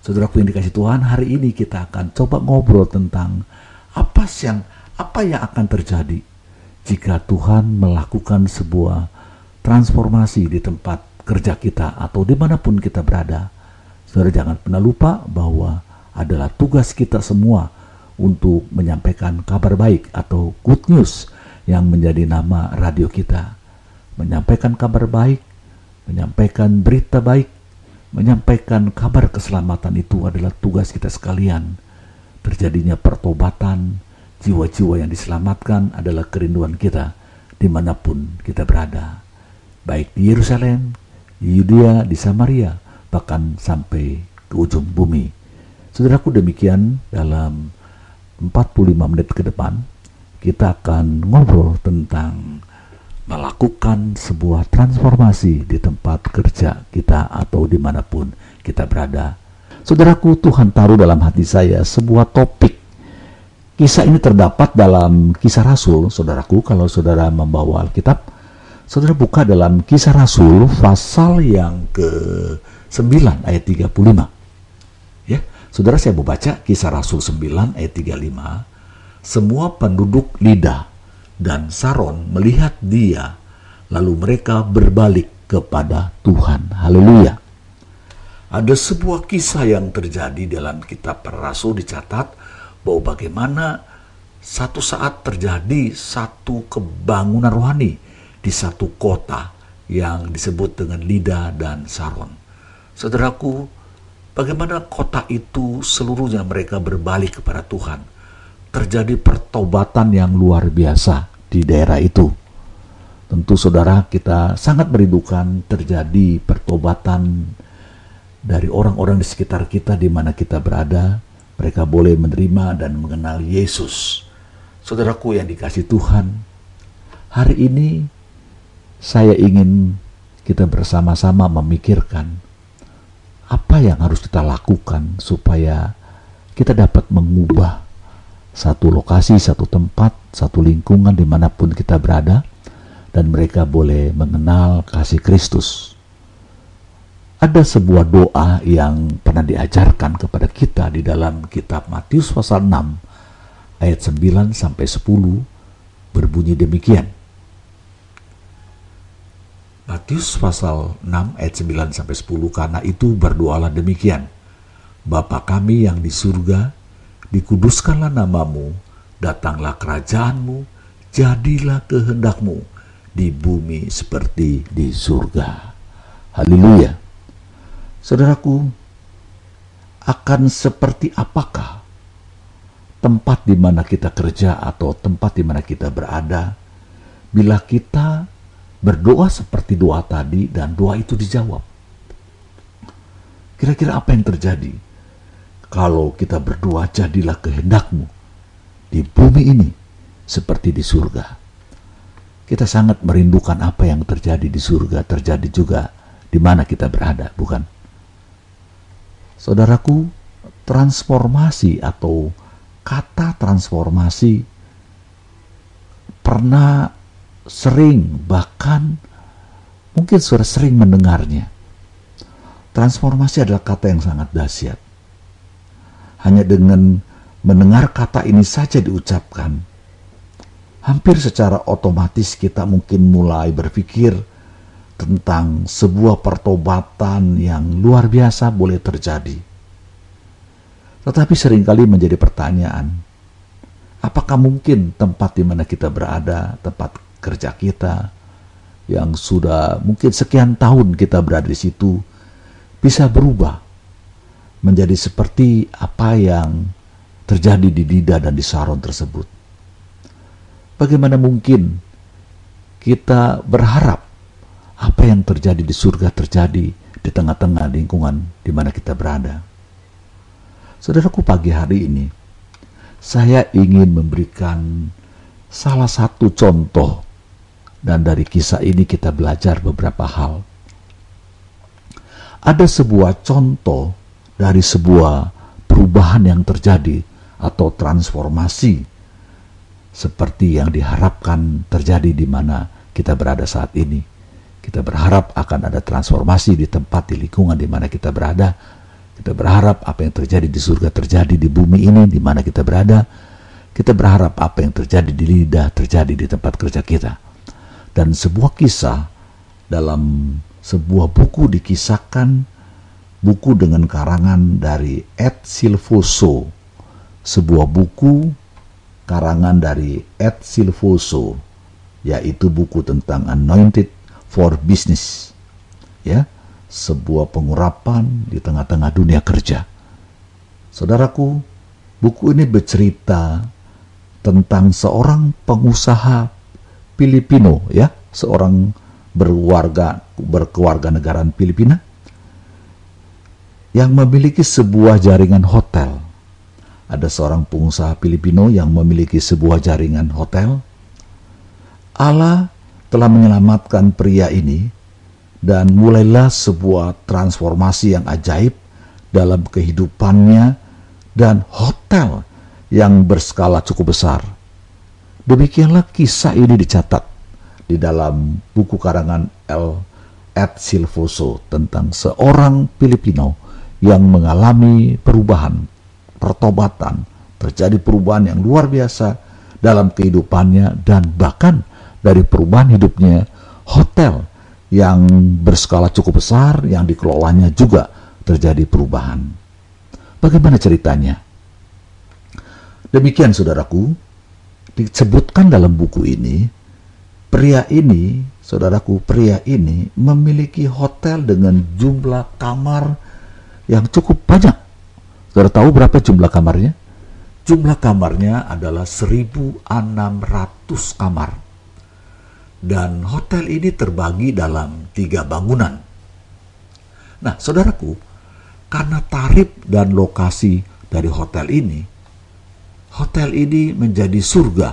Saudaraku yang dikasih Tuhan, hari ini kita akan coba ngobrol tentang apa yang apa yang akan terjadi jika Tuhan melakukan sebuah transformasi di tempat kerja kita atau di mana pun kita berada. Saudara jangan pernah lupa bahwa adalah tugas kita semua untuk menyampaikan kabar baik atau good news yang menjadi nama radio kita. Menyampaikan kabar baik, menyampaikan berita baik, menyampaikan kabar keselamatan itu adalah tugas kita sekalian. Terjadinya pertobatan, jiwa-jiwa yang diselamatkan adalah kerinduan kita di mana pun kita berada. Baik di Yerusalem, Yudea, di Samaria, bahkan sampai ke ujung bumi. Saudaraku demikian dalam 45 menit ke depan kita akan ngobrol tentang melakukan sebuah transformasi di tempat kerja kita atau di mana pun kita berada. Saudaraku, Tuhan taruh dalam hati saya sebuah topik. Kisah ini terdapat dalam kisah Rasul, saudaraku, kalau saudara membawa Alkitab, saudara buka dalam kisah Rasul pasal yang ke-9 ayat 35. Ya, saudara saya mau baca kisah Rasul 9 ayat 35. Semua penduduk Lida dan Saron melihat dia, lalu mereka berbalik kepada Tuhan. Haleluya. Ada sebuah kisah yang terjadi dalam kitab rasul dicatat bahwa bagaimana satu saat terjadi satu kebangunan rohani di satu kota yang disebut dengan Lida dan Saron. Saudaraku, bagaimana kota itu seluruhnya mereka berbalik kepada Tuhan. Terjadi pertobatan yang luar biasa di daerah itu. Tentu saudara kita sangat merindukan terjadi pertobatan dari orang-orang di sekitar kita di mana kita berada. Mereka boleh menerima dan mengenal Yesus. Saudaraku yang dikasih Tuhan, hari ini saya ingin kita bersama-sama memikirkan apa yang harus kita lakukan supaya kita dapat mengubah satu lokasi, satu tempat, satu lingkungan di mana pun kita berada, dan mereka boleh mengenal kasih Kristus. Ada sebuah doa yang pernah diajarkan kepada kita di dalam kitab Matius pasal 6 ayat 9 sampai 10 berbunyi demikian. Matius pasal 6 ayat 9 sampai 10 karena itu berdoalah demikian. Bapa kami yang di surga, dikuduskanlah namamu, datanglah kerajaanmu, jadilah kehendakmu di bumi seperti di surga. Haleluya. Saudaraku, akan seperti apakah tempat di mana kita kerja atau tempat di mana kita berada bila kita berdoa seperti doa tadi dan doa itu dijawab? Kira-kira apa yang terjadi? Kalau kita berdoa jadilah kehendakmu di bumi ini seperti di surga. Kita sangat merindukan apa yang terjadi di surga, terjadi juga di mana kita berada, bukan? Saudaraku, transformasi atau kata transformasi pernah sering bahkan mungkin sudah sering mendengarnya. Transformasi adalah kata yang sangat dahsyat hanya dengan mendengar kata ini saja diucapkan, hampir secara otomatis kita mungkin mulai berpikir tentang sebuah pertobatan yang luar biasa boleh terjadi. Tetapi sering kali menjadi pertanyaan, apakah mungkin tempat di mana kita berada, tempat kerja kita, yang sudah mungkin sekian tahun kita berada di situ, bisa berubah menjadi seperti apa yang terjadi di Dida dan di Saron tersebut. Bagaimana mungkin kita berharap apa yang terjadi di surga terjadi di tengah-tengah lingkungan di mana kita berada. Saudaraku pagi hari ini, saya ingin memberikan salah satu contoh dan dari kisah ini kita belajar beberapa hal. Ada sebuah contoh dari sebuah perubahan yang terjadi atau transformasi seperti yang diharapkan terjadi di mana kita berada saat ini. Kita berharap akan ada transformasi di tempat di lingkungan di mana kita berada Kita berharap apa yang terjadi di surga terjadi di bumi ini di mana kita berada. Kita berharap apa yang terjadi di lidah terjadi di tempat kerja kita. Dan sebuah kisah dalam sebuah buku dikisahkan buku dengan karangan dari Ed Silvoso. Sebuah buku karangan dari Ed Silvoso yaitu buku tentang Anointed for Business. Ya, sebuah pengurapan di tengah-tengah dunia kerja. Saudaraku, buku ini bercerita tentang seorang pengusaha Filipino ya, seorang berwarga berkeluarga negaraan Filipina yang memiliki sebuah jaringan hotel. Ada seorang pengusaha Filipino yang memiliki sebuah jaringan hotel. Allah telah menyelamatkan pria ini dan mulailah sebuah transformasi yang ajaib dalam kehidupannya dan hotel yang berskala cukup besar. Demikianlah kisah ini dicatat di dalam buku karangan L. Ed Silvoso tentang seorang Filipino yang mengalami perubahan, pertobatan, terjadi perubahan yang luar biasa dalam kehidupannya dan bahkan dari perubahan hidupnya hotel yang berskala cukup besar yang dikelolanya juga terjadi perubahan. Bagaimana ceritanya? Demikian saudaraku, disebutkan dalam buku ini, pria ini, saudaraku, pria ini memiliki hotel dengan jumlah kamar yang cukup banyak. Saudara tahu berapa jumlah kamarnya? Jumlah kamarnya adalah 1600 kamar dan hotel ini terbagi dalam tiga bangunan. Nah, saudaraku, karena tarif dan lokasi dari hotel ini, hotel ini menjadi surga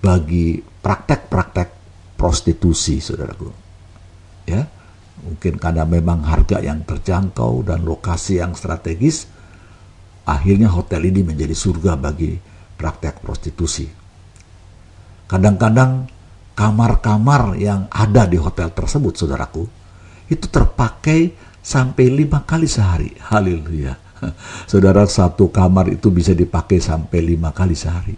bagi praktek-praktek prostitusi, saudaraku. Ya, mungkin karena memang harga yang terjangkau dan lokasi yang strategis, akhirnya hotel ini menjadi surga bagi praktek prostitusi. Kadang-kadang kamar-kamar yang ada di hotel tersebut, saudaraku, itu terpakai sampai lima kali sehari. Haleluya. Saudara, satu kamar itu bisa dipakai sampai lima kali sehari.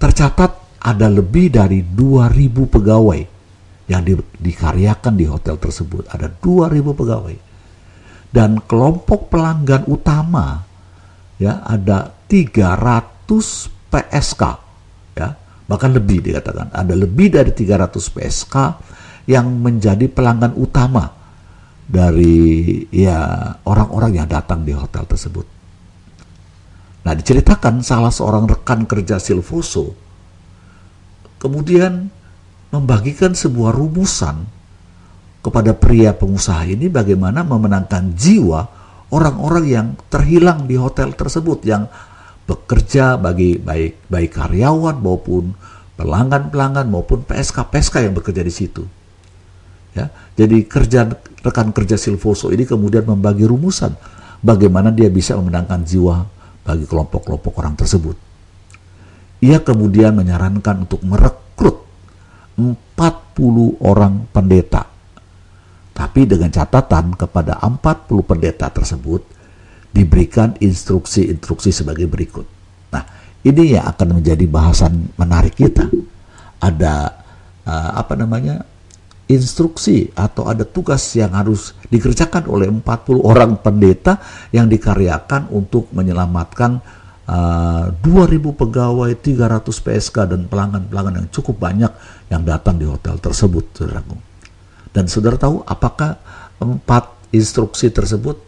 Tercatat ada lebih dari 2000 pegawai yang di, dikaryakan di hotel tersebut. Ada 2000 pegawai. Dan kelompok pelanggan utama ya ada 300 PSK ya bahkan lebih dikatakan ada lebih dari 300 PSK yang menjadi pelanggan utama dari ya orang-orang yang datang di hotel tersebut. Nah diceritakan salah seorang rekan kerja Silvoso kemudian membagikan sebuah rumusan kepada pria pengusaha ini bagaimana memenangkan jiwa orang-orang yang terhilang di hotel tersebut yang bekerja bagi baik baik karyawan maupun pelanggan-pelanggan maupun PSK-PSK yang bekerja di situ. Ya, jadi kerja rekan kerja Silvoso ini kemudian membagi rumusan bagaimana dia bisa memenangkan jiwa bagi kelompok-kelompok orang tersebut. Ia kemudian menyarankan untuk merekrut 40 orang pendeta. Tapi dengan catatan kepada 40 pendeta tersebut, diberikan instruksi-instruksi sebagai berikut. Nah, ini yang akan menjadi bahasan menarik kita. Ada uh, apa namanya? instruksi atau ada tugas yang harus dikerjakan oleh 40 orang pendeta yang dikaryakan untuk menyelamatkan uh, 2000 pegawai, 300 PSK dan pelanggan-pelanggan yang cukup banyak yang datang di hotel tersebut, Saudaraku. Dan Saudara tahu apakah empat instruksi tersebut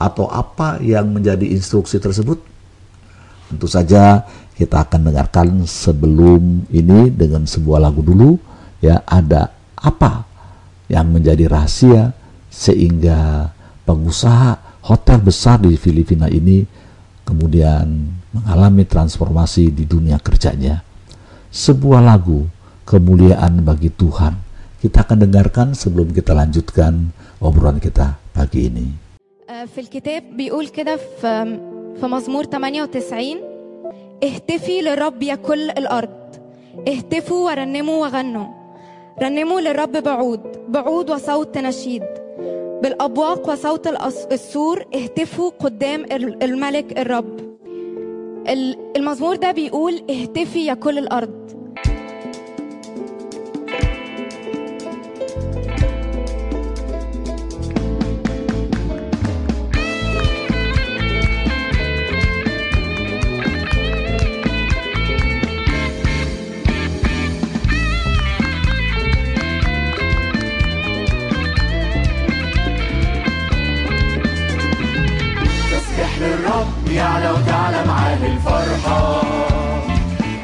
atau apa yang menjadi instruksi tersebut? Tentu saja kita akan dengarkan sebelum ini dengan sebuah lagu dulu ya ada apa yang menjadi rahasia sehingga pengusaha hotel besar di Filipina ini kemudian mengalami transformasi di dunia kerjanya. Sebuah lagu kemuliaan bagi Tuhan kita akan dengarkan sebelum kita lanjutkan obrolan kita pagi ini. في الكتاب بيقول كده في في مزمور 98 اهتفي للرب يا كل الارض اهتفوا ورنموا وغنوا رنموا للرب بعود بعود وصوت نشيد بالأبواق وصوت السور اهتفوا قدام ال- الملك الرب. ال- المزمور ده بيقول اهتفي يا كل الأرض. الفرحة.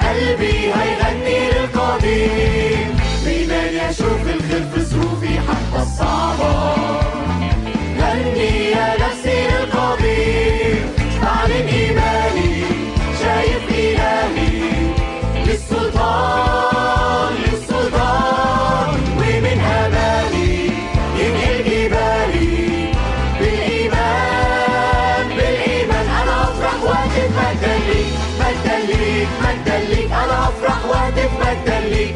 قلبي هيغني للقدير بإيمان يشوف الخير في ظروفي حتى الصعبة. ليك مجدا ليك أنا أفرح واهتف مجدا ليك.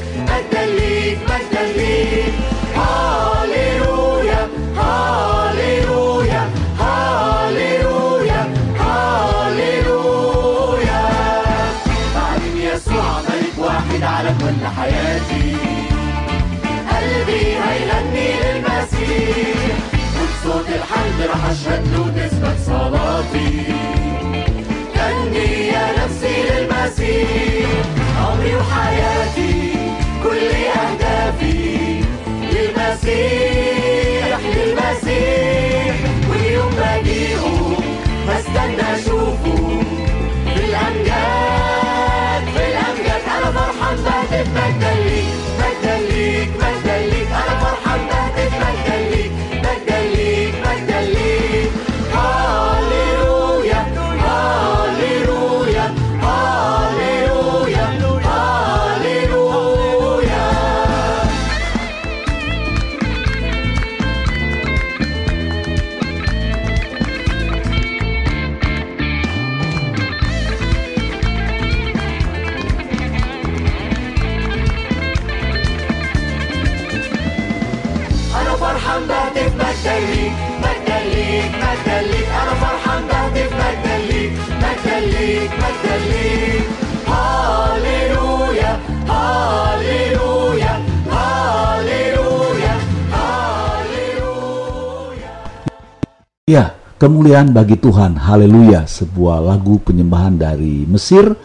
Kemuliaan bagi Tuhan. Haleluya. Sebuah lagu penyembahan dari Mesir.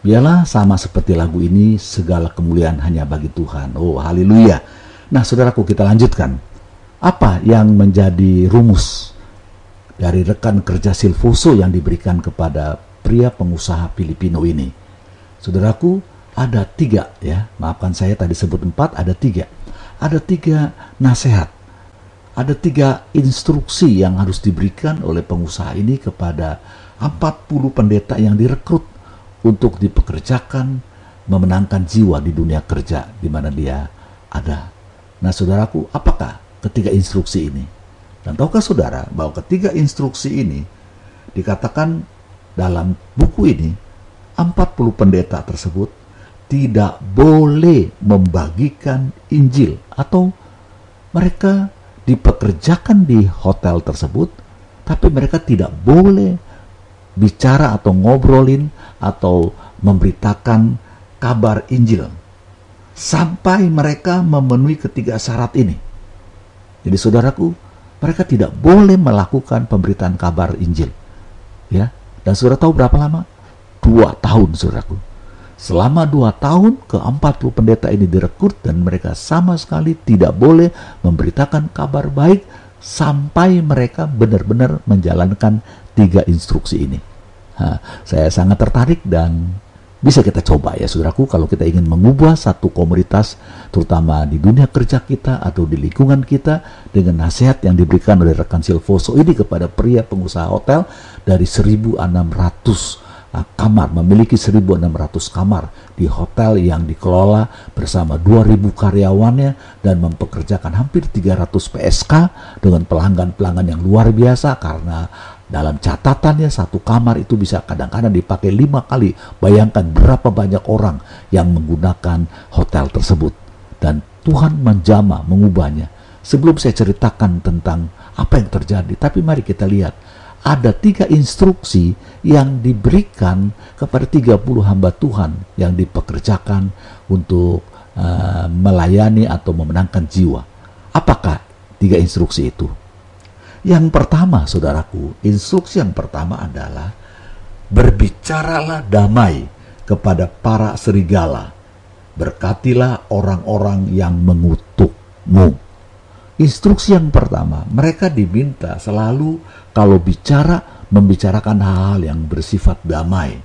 Biarlah sama seperti lagu ini, segala kemuliaan hanya bagi Tuhan. Oh, haleluya. Nah, saudaraku, kita lanjutkan. Apa yang menjadi rumus dari rekan kerja Silvoso yang diberikan kepada pria pengusaha Filipino ini? Saudaraku, ada tiga ya. Maafkan saya tadi sebut empat, ada tiga. Ada tiga nasihat ada tiga instruksi yang harus diberikan oleh pengusaha ini kepada 40 pendeta yang direkrut untuk dipekerjakan memenangkan jiwa di dunia kerja di mana dia ada. Nah, saudaraku, apakah ketiga instruksi ini? Dan tahukah saudara bahwa ketiga instruksi ini dikatakan dalam buku ini 40 pendeta tersebut tidak boleh membagikan Injil atau mereka dipekerjakan di hotel tersebut, tapi mereka tidak boleh bicara atau ngobrolin atau memberitakan kabar Injil sampai mereka memenuhi ketiga syarat ini. Jadi saudaraku, mereka tidak boleh melakukan pemberitaan kabar Injil. Ya, dan saudara tahu berapa lama? Dua tahun, saudaraku. Selama dua tahun, ke-40 pendeta ini direkrut dan mereka sama sekali tidak boleh memberitakan kabar baik sampai mereka benar-benar menjalankan tiga instruksi ini. Ha, saya sangat tertarik dan bisa kita coba ya saudaraku kalau kita ingin mengubah satu komunitas terutama di dunia kerja kita atau di lingkungan kita dengan nasihat yang diberikan oleh rekan Silvoso ini kepada pria pengusaha hotel dari 1600 uh, kamar memiliki 1600 kamar di hotel yang dikelola bersama 2000 karyawannya dan mempekerjakan hampir 300 PSK dengan pelanggan-pelanggan yang luar biasa karena dalam catatannya satu kamar itu bisa kadang-kadang dipakai lima kali. Bayangkan berapa banyak orang yang menggunakan hotel tersebut. Dan Tuhan menjama, mengubahnya. Sebelum saya ceritakan tentang apa yang terjadi. Tapi mari kita lihat, ada tiga instruksi yang diberikan kepada 30 hamba Tuhan yang dipekerjakan untuk uh, melayani atau memenangkan jiwa. Apakah tiga instruksi itu? Yang pertama, saudaraku, instruksi yang pertama adalah berbicaralah damai kepada para serigala. Berkatilah orang-orang yang mengutukmu. Instruksi yang pertama, mereka diminta selalu kalau bicara membicarakan hal-hal yang bersifat damai.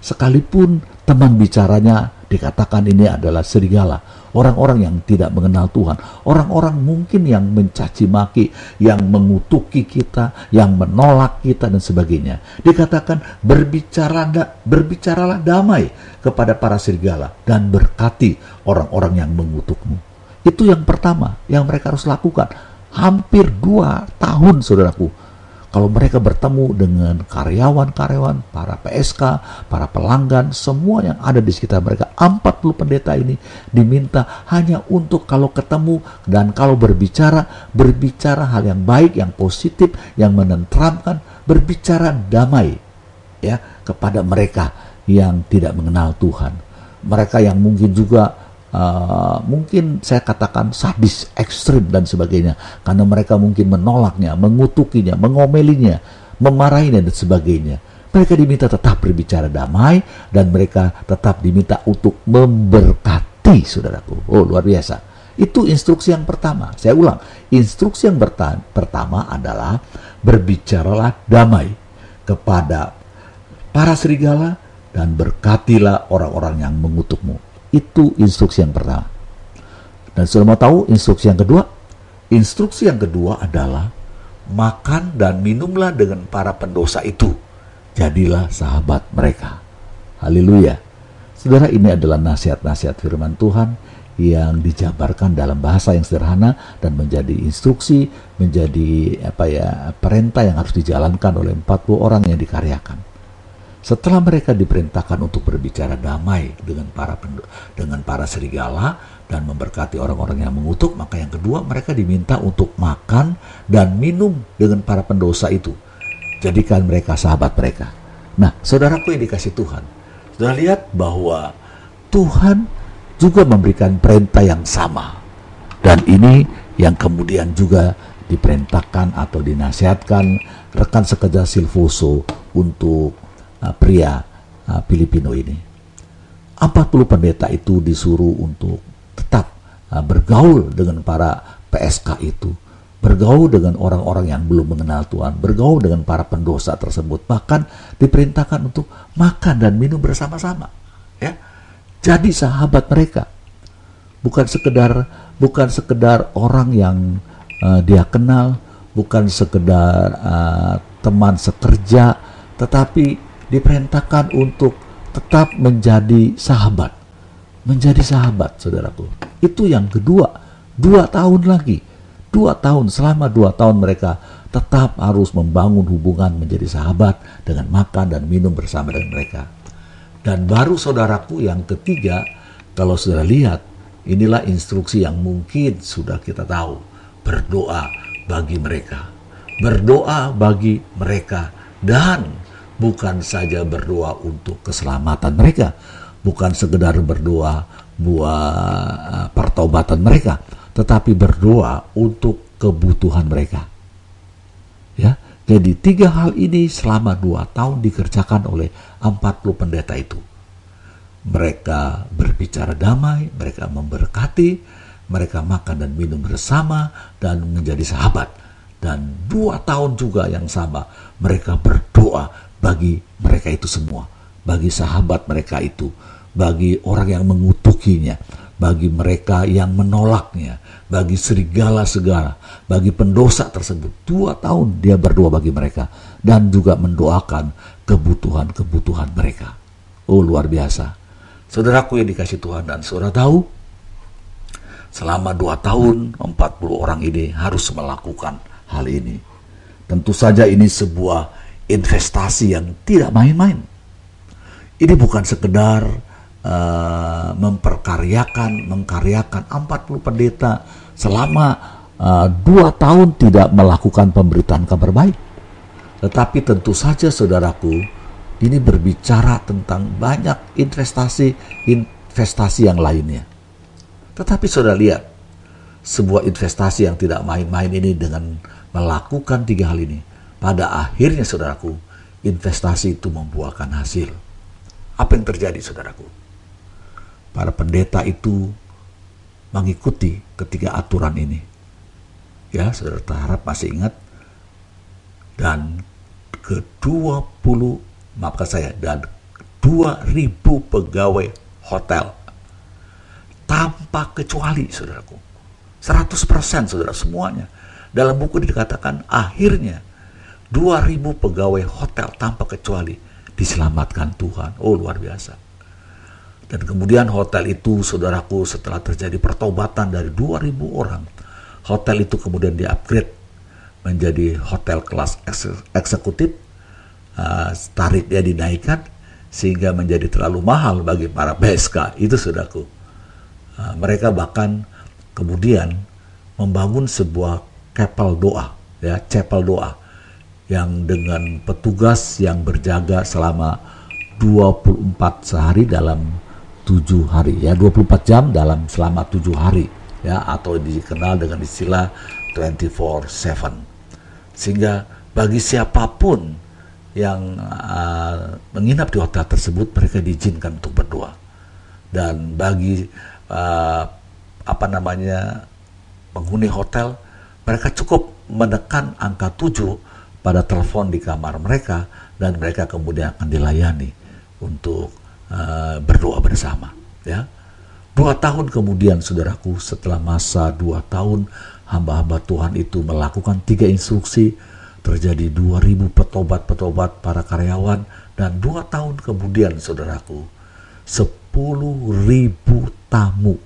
Sekalipun teman bicaranya dikatakan ini adalah serigala, orang-orang yang tidak mengenal Tuhan, orang-orang mungkin yang mencaci maki, yang mengutuki kita, yang menolak kita dan sebagainya. Dikatakan berbicara berbicaralah damai kepada para serigala dan berkati orang-orang yang mengutukmu. Itu yang pertama yang mereka harus lakukan. Hampir dua tahun saudaraku kalau mereka bertemu dengan karyawan-karyawan, para PSK, para pelanggan, semua yang ada di sekitar mereka, 40 pendeta ini diminta hanya untuk kalau ketemu dan kalau berbicara, berbicara hal yang baik, yang positif, yang menenteramkan, berbicara damai ya kepada mereka yang tidak mengenal Tuhan. Mereka yang mungkin juga uh, mungkin saya katakan sadis, ekstrim dan sebagainya, karena mereka mungkin menolaknya, mengutukinya, mengomelinya, memarahinya dan sebagainya. Mereka diminta tetap berbicara damai dan mereka tetap diminta untuk memberkati, saudaraku. Oh, luar biasa. Itu instruksi yang pertama. Saya ulang, instruksi yang pertama adalah berbicaralah damai kepada para serigala dan berkatilah orang-orang yang mengutukmu itu instruksi yang pertama. Dan sudah mau tahu instruksi yang kedua? Instruksi yang kedua adalah makan dan minumlah dengan para pendosa itu. Jadilah sahabat mereka. Haleluya. Saudara ini adalah nasihat-nasihat firman Tuhan yang dijabarkan dalam bahasa yang sederhana dan menjadi instruksi, menjadi apa ya perintah yang harus dijalankan oleh 40 orang yang dikaryakan. Setelah mereka diperintahkan untuk berbicara damai dengan para dengan para serigala dan memberkati orang-orang yang mengutuk, maka yang kedua mereka diminta untuk makan dan minum dengan para pendosa itu. Jadikan mereka sahabat mereka. Nah, saudaraku yang dikasih Tuhan, sudah lihat bahwa Tuhan juga memberikan perintah yang sama. Dan ini yang kemudian juga diperintahkan atau dinasihatkan rekan sekerja Silvoso untuk pria uh, Filipino ini. 40 pendeta itu disuruh untuk tetap uh, bergaul dengan para PSK itu, bergaul dengan orang-orang yang belum mengenal Tuhan, bergaul dengan para pendosa tersebut, bahkan diperintahkan untuk makan dan minum bersama-sama. Ya, jadi sahabat mereka, bukan sekedar bukan sekedar orang yang uh, dia kenal, bukan sekedar uh, teman sekerja, tetapi diperintahkan untuk tetap menjadi sahabat. Menjadi sahabat, saudaraku. Itu yang kedua. Dua tahun lagi. Dua tahun, selama dua tahun mereka tetap harus membangun hubungan menjadi sahabat dengan makan dan minum bersama dengan mereka. Dan baru saudaraku yang ketiga, kalau sudah lihat, inilah instruksi yang mungkin sudah kita tahu. Berdoa bagi mereka. Berdoa bagi mereka. Dan bukan saja berdoa untuk keselamatan mereka, bukan sekedar berdoa buat eh, pertobatan mereka, tetapi berdoa untuk kebutuhan mereka. Ya, jadi tiga hal ini selama dua tahun dikerjakan oleh 40 pendeta itu. Mereka berbicara damai, mereka memberkati, mereka makan dan minum bersama dan menjadi sahabat. Dan dua tahun juga yang sama mereka berdoa bagi mereka itu semua, bagi sahabat mereka itu, bagi orang yang mengutukinya, bagi mereka yang menolaknya, bagi serigala segala, bagi pendosa tersebut. Dua tahun dia berdoa bagi mereka dan juga mendoakan kebutuhan-kebutuhan mereka. Oh luar biasa. Saudaraku yang dikasih Tuhan dan saudara tahu, selama dua tahun 40 orang ini harus melakukan hal ini. Tentu saja ini sebuah investasi yang tidak main-main. Ini bukan sekedar uh, memperkaryakan, mengkaryakan 40 pendeta selama uh, dua tahun tidak melakukan pemberitaan kabar baik. Tetapi tentu saja saudaraku, ini berbicara tentang banyak investasi investasi yang lainnya. Tetapi saudara lihat, sebuah investasi yang tidak main-main ini dengan melakukan tiga hal ini, pada akhirnya saudaraku, investasi itu membuahkan hasil. Apa yang terjadi saudaraku? Para pendeta itu mengikuti ketiga aturan ini. Ya, saudara terharap masih ingat. Dan ke-20, maafkan saya, dan 2000 pegawai hotel. Tanpa kecuali, saudaraku. 100% saudara, semuanya. Dalam buku dikatakan akhirnya 2000 pegawai hotel tanpa kecuali diselamatkan Tuhan. Oh luar biasa. Dan kemudian hotel itu saudaraku setelah terjadi pertobatan dari 2000 orang, hotel itu kemudian di-upgrade menjadi hotel kelas eksekutif, uh, tarifnya dinaikkan sehingga menjadi terlalu mahal bagi para PSK. Itu saudaraku. Uh, mereka bahkan kemudian membangun sebuah kapal doa, ya, chapel doa yang dengan petugas yang berjaga selama 24 sehari dalam 7 hari. Ya 24 jam dalam selama 7 hari. Ya atau dikenal dengan istilah 24/7 sehingga bagi siapa pun yang uh, menginap di hotel tersebut mereka diizinkan untuk berdoa. Dan bagi uh, apa namanya penghuni hotel mereka cukup menekan angka 7 pada telepon di kamar mereka dan mereka kemudian akan dilayani untuk uh, berdoa bersama ya. Dua tahun kemudian saudaraku setelah masa dua tahun hamba-hamba Tuhan itu melakukan tiga instruksi terjadi 2000 petobat-petobat para karyawan dan dua tahun kemudian saudaraku sepuluh ribu tamu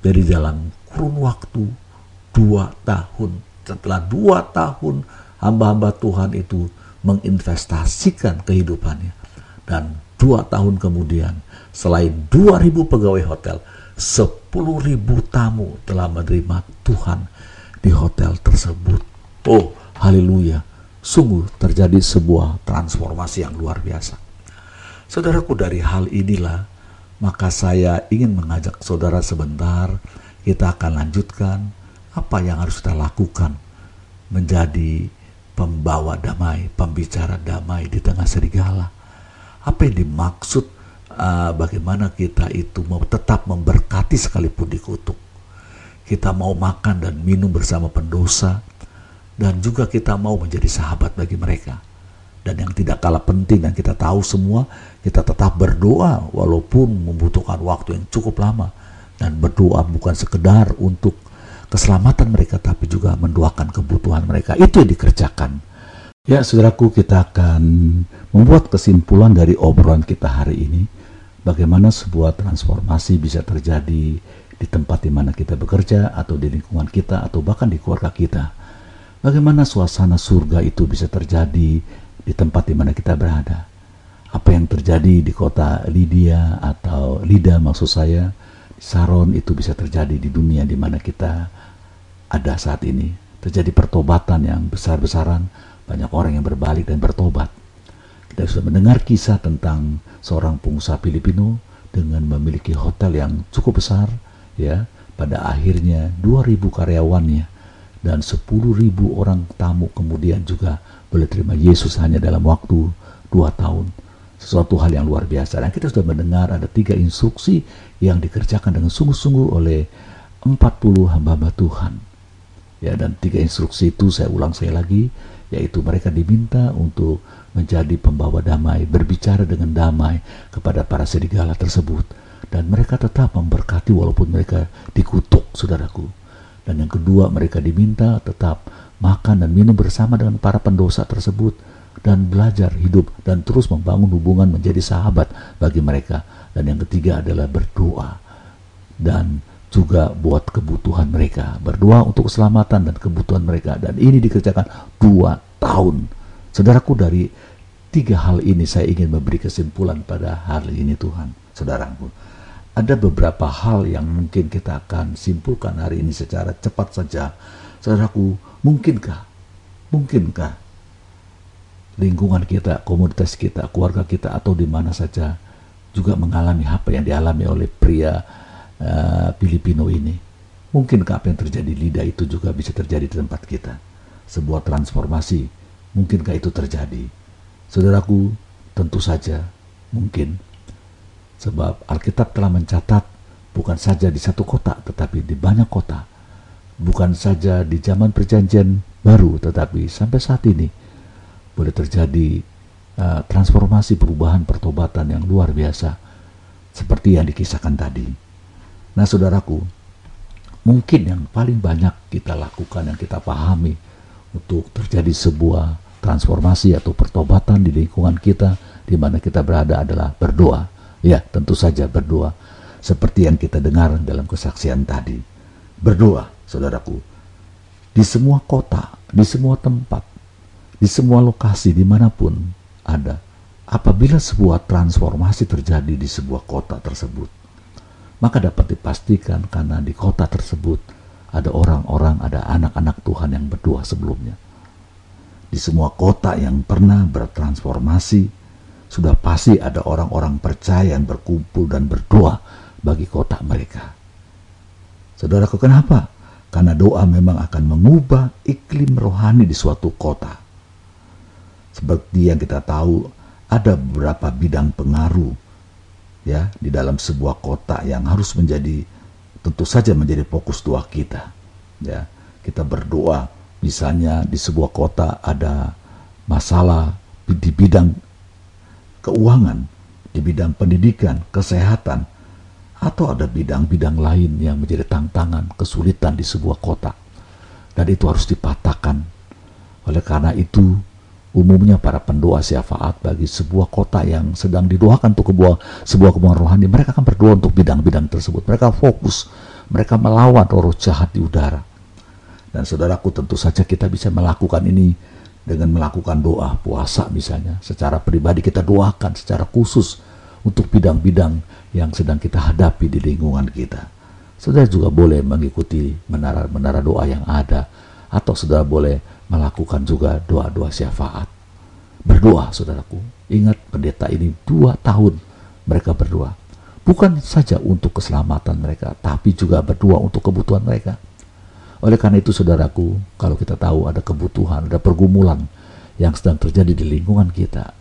dari dalam kurun waktu dua tahun. Setelah dua tahun hamba-hamba Tuhan itu menginvestasikan kehidupannya. Dan dua tahun kemudian, selain 2.000 pegawai hotel, 10.000 tamu telah menerima Tuhan di hotel tersebut. Oh, haleluya. Sungguh terjadi sebuah transformasi yang luar biasa. Saudaraku dari hal inilah, maka saya ingin mengajak saudara sebentar, kita akan lanjutkan apa yang harus kita lakukan menjadi pembawa damai, pembicara damai di tengah serigala. Apa yang dimaksud uh, bagaimana kita itu mau tetap memberkati sekalipun dikutuk. Kita mau makan dan minum bersama pendosa dan juga kita mau menjadi sahabat bagi mereka. Dan yang tidak kalah penting dan kita tahu semua, kita tetap berdoa walaupun membutuhkan waktu yang cukup lama. Dan berdoa bukan sekedar untuk keselamatan mereka tapi juga mendoakan kebutuhan mereka. Itu yang dikerjakan. Ya, saudaraku, kita akan membuat kesimpulan dari obrolan kita hari ini. Bagaimana sebuah transformasi bisa terjadi di tempat di mana kita bekerja atau di lingkungan kita atau bahkan di keluarga kita. Bagaimana suasana surga itu bisa terjadi di tempat di mana kita berada. Apa yang terjadi di kota Lydia atau Lida maksud saya, Saron itu bisa terjadi di dunia di mana kita ada saat ini. Terjadi pertobatan yang besar-besaran, banyak orang yang berbalik dan bertobat. Kita sudah mendengar kisah tentang seorang pengusaha Filipino dengan memiliki hotel yang cukup besar, ya. Pada akhirnya 2000 karyawannya dan 10.000 orang tamu kemudian juga boleh terima Yesus hanya dalam waktu dua tahun. Sesuatu hal yang luar biasa. Dan kita sudah mendengar ada tiga instruksi yang dikerjakan dengan sungguh-sungguh oleh 40 hamba-hamba Tuhan Ya, dan tiga instruksi itu saya ulang saya lagi, yaitu mereka diminta untuk menjadi pembawa damai, berbicara dengan damai kepada para serigala tersebut. Dan mereka tetap memberkati walaupun mereka dikutuk, saudaraku. Dan yang kedua, mereka diminta tetap makan dan minum bersama dengan para pendosa tersebut dan belajar hidup dan terus membangun hubungan menjadi sahabat bagi mereka. Dan yang ketiga adalah berdoa dan juga buat kebutuhan mereka berdoa untuk keselamatan dan kebutuhan mereka dan ini dikerjakan dua tahun saudaraku dari tiga hal ini saya ingin memberi kesimpulan pada hari ini Tuhan saudaraku ada beberapa hal yang mungkin kita akan simpulkan hari ini secara cepat saja. Saudaraku, mungkinkah? Mungkinkah lingkungan kita, komunitas kita, keluarga kita atau di mana saja juga mengalami apa yang dialami oleh pria uh, Filipino ini. Mungkinkah apa yang terjadi di lidah itu juga bisa terjadi di tempat kita? Sebuah transformasi, mungkinkah itu terjadi? Saudaraku, tentu saja mungkin. Sebab Alkitab telah mencatat bukan saja di satu kota, tetapi di banyak kota. Bukan saja di zaman perjanjian baru, tetapi sampai saat ini boleh terjadi uh, transformasi perubahan pertobatan yang luar biasa seperti yang dikisahkan tadi. Nah, saudaraku, mungkin yang paling banyak kita lakukan yang kita pahami untuk terjadi sebuah transformasi atau pertobatan di lingkungan kita di mana kita berada adalah berdoa. Ya, tentu saja berdoa. Seperti yang kita dengar dalam kesaksian tadi. Berdoa, saudaraku. Di semua kota, di semua tempat, di semua lokasi di mana pun ada. Apabila sebuah transformasi terjadi di sebuah kota tersebut, maka dapat dipastikan karena di kota tersebut ada orang-orang, ada anak-anak Tuhan yang berdoa sebelumnya. Di semua kota yang pernah bertransformasi, sudah pasti ada orang-orang percaya yang berkumpul dan berdoa bagi kota mereka. Saudaraku, kenapa? Karena doa memang akan mengubah iklim rohani di suatu kota. Seperti yang kita tahu, ada beberapa bidang pengaruh ya di dalam sebuah kota yang harus menjadi tentu saja menjadi fokus doa kita. Ya, kita berdoa misalnya di sebuah kota ada masalah di bidang keuangan, di bidang pendidikan, kesehatan, atau ada bidang-bidang lain yang menjadi tantangan, kesulitan di sebuah kota. Dan itu harus dipatahkan. Oleh karena itu, umumnya para pendoa syafaat bagi sebuah kota yang sedang didoakan untuk sebuah sebuah kebungan rohani mereka akan berdoa untuk bidang-bidang tersebut. Mereka fokus mereka melawan roh jahat di udara. Dan saudaraku tentu saja kita bisa melakukan ini dengan melakukan doa puasa misalnya. Secara pribadi kita doakan secara khusus untuk bidang-bidang yang sedang kita hadapi di lingkungan kita. Saudara juga boleh mengikuti menara-menara doa yang ada. Atau saudara boleh melakukan juga doa-doa syafaat. Berdoa, saudaraku. Ingat pendeta ini dua tahun mereka berdoa. Bukan saja untuk keselamatan mereka, tapi juga berdoa untuk kebutuhan mereka. Oleh karena itu, saudaraku, kalau kita tahu ada kebutuhan, ada pergumulan yang sedang terjadi di lingkungan kita,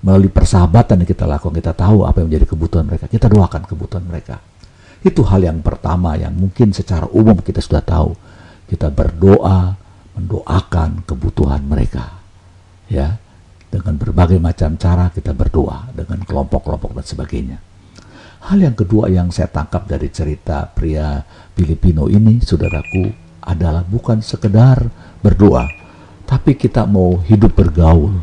melalui persahabatan yang kita lakukan, kita tahu apa yang menjadi kebutuhan mereka. Kita doakan kebutuhan mereka. Itu hal yang pertama yang mungkin secara umum kita sudah tahu. Kita berdoa, mendoakan kebutuhan mereka. Ya, dengan berbagai macam cara kita berdoa dengan kelompok-kelompok dan sebagainya. Hal yang kedua yang saya tangkap dari cerita pria Filipino ini, saudaraku, adalah bukan sekedar berdoa, tapi kita mau hidup bergaul.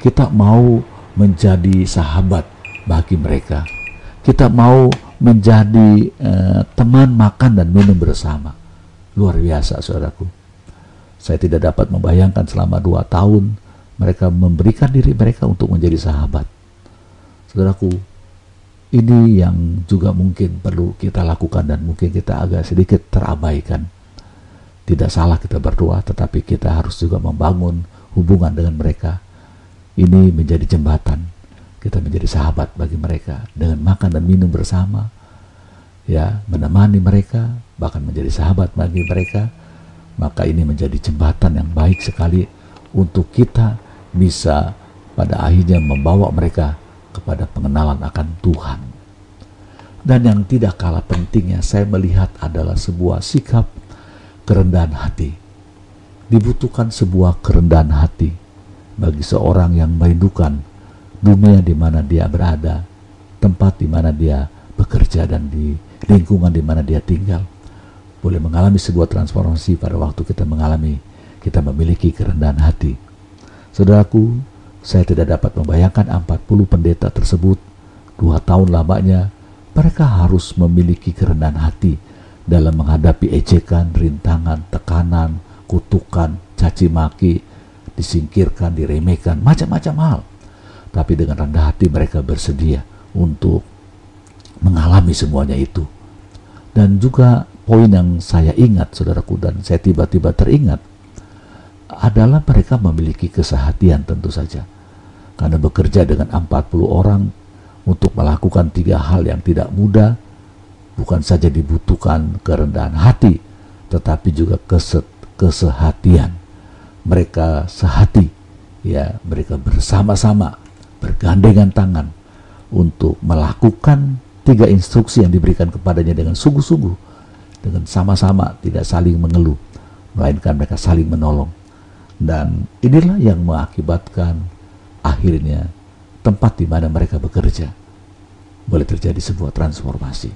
Kita mau menjadi sahabat bagi mereka. Kita mau menjadi uh, teman makan dan minum bersama. Luar biasa, saudaraku saya tidak dapat membayangkan selama dua tahun mereka memberikan diri mereka untuk menjadi sahabat. Saudaraku, ini yang juga mungkin perlu kita lakukan dan mungkin kita agak sedikit terabaikan. Tidak salah kita berdoa, tetapi kita harus juga membangun hubungan dengan mereka. Ini menjadi jembatan. Kita menjadi sahabat bagi mereka dengan makan dan minum bersama. Ya, menemani mereka, bahkan menjadi sahabat bagi mereka maka ini menjadi jembatan yang baik sekali untuk kita bisa pada akhirnya membawa mereka kepada pengenalan akan Tuhan. Dan yang tidak kalah pentingnya saya melihat adalah sebuah sikap kerendahan hati. Dibutuhkan sebuah kerendahan hati bagi seorang yang merindukan dunia di mana dia berada, tempat di mana dia bekerja dan di lingkungan di mana dia tinggal boleh mengalami sebuah transformasi pada waktu kita mengalami kita memiliki kerendahan hati. Saudaraku, saya tidak dapat membayangkan 40 pendeta tersebut dua tahun lamanya mereka harus memiliki kerendahan hati dalam menghadapi ejekan, rintangan, tekanan, kutukan, caci maki, disingkirkan, diremehkan, macam-macam hal. Tapi dengan rendah hati mereka bersedia untuk mengalami semuanya itu. Dan juga poin yang saya ingat, saudaraku, dan saya tiba-tiba teringat, adalah mereka memiliki kesehatian tentu saja. Karena bekerja dengan 40 orang untuk melakukan tiga hal yang tidak mudah, bukan saja dibutuhkan kerendahan hati, tetapi juga keset, kesehatian. Mereka sehati, ya mereka bersama-sama, bergandengan tangan untuk melakukan tiga instruksi yang diberikan kepadanya dengan sungguh-sungguh, dengan sama-sama tidak saling mengeluh, melainkan mereka saling menolong. Dan inilah yang mengakibatkan akhirnya tempat di mana mereka bekerja boleh terjadi sebuah transformasi.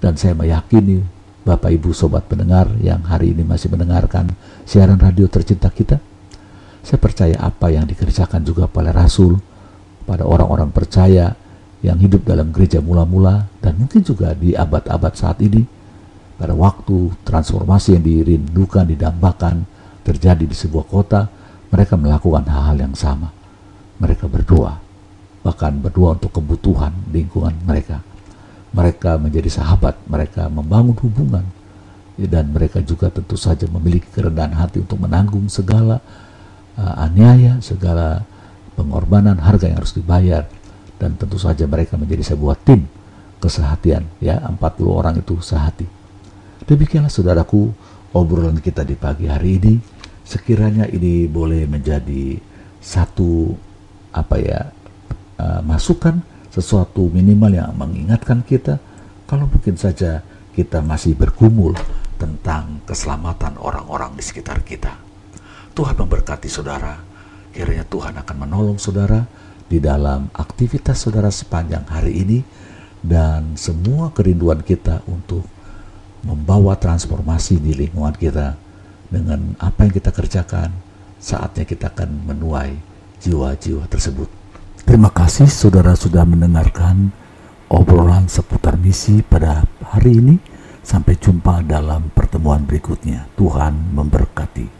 Dan saya meyakini Bapak Ibu Sobat pendengar yang hari ini masih mendengarkan siaran radio tercinta kita, saya percaya apa yang dikerjakan juga oleh Rasul pada orang-orang percaya yang hidup dalam gereja mula-mula dan mungkin juga di abad-abad saat ini pada waktu transformasi yang dirindukan, didambakan terjadi di sebuah kota, mereka melakukan hal-hal yang sama. Mereka berdoa, bahkan berdoa untuk kebutuhan lingkungan mereka. Mereka menjadi sahabat, mereka membangun hubungan, dan mereka juga tentu saja memiliki kerendahan hati untuk menanggung segala uh, aniaya, segala pengorbanan harga yang harus dibayar dan tentu saja mereka menjadi sebuah tim kesehatian ya 40 orang itu sehati demikianlah saudaraku obrolan kita di pagi hari ini sekiranya ini boleh menjadi satu apa ya uh, masukan sesuatu minimal yang mengingatkan kita kalau mungkin saja kita masih bergumul tentang keselamatan orang-orang di sekitar kita. Tuhan memberkati saudara. Kiranya Tuhan akan menolong saudara di dalam aktivitas saudara sepanjang hari ini dan semua kerinduan kita untuk membawa transformasi di lingkungan kita dengan apa yang kita kerjakan saatnya kita akan menuai jiwa-jiwa tersebut. Terima kasih saudara sudah mendengarkan obrolan seputar misi pada hari ini. Sampai jumpa dalam pertemuan berikutnya. Tuhan memberkati.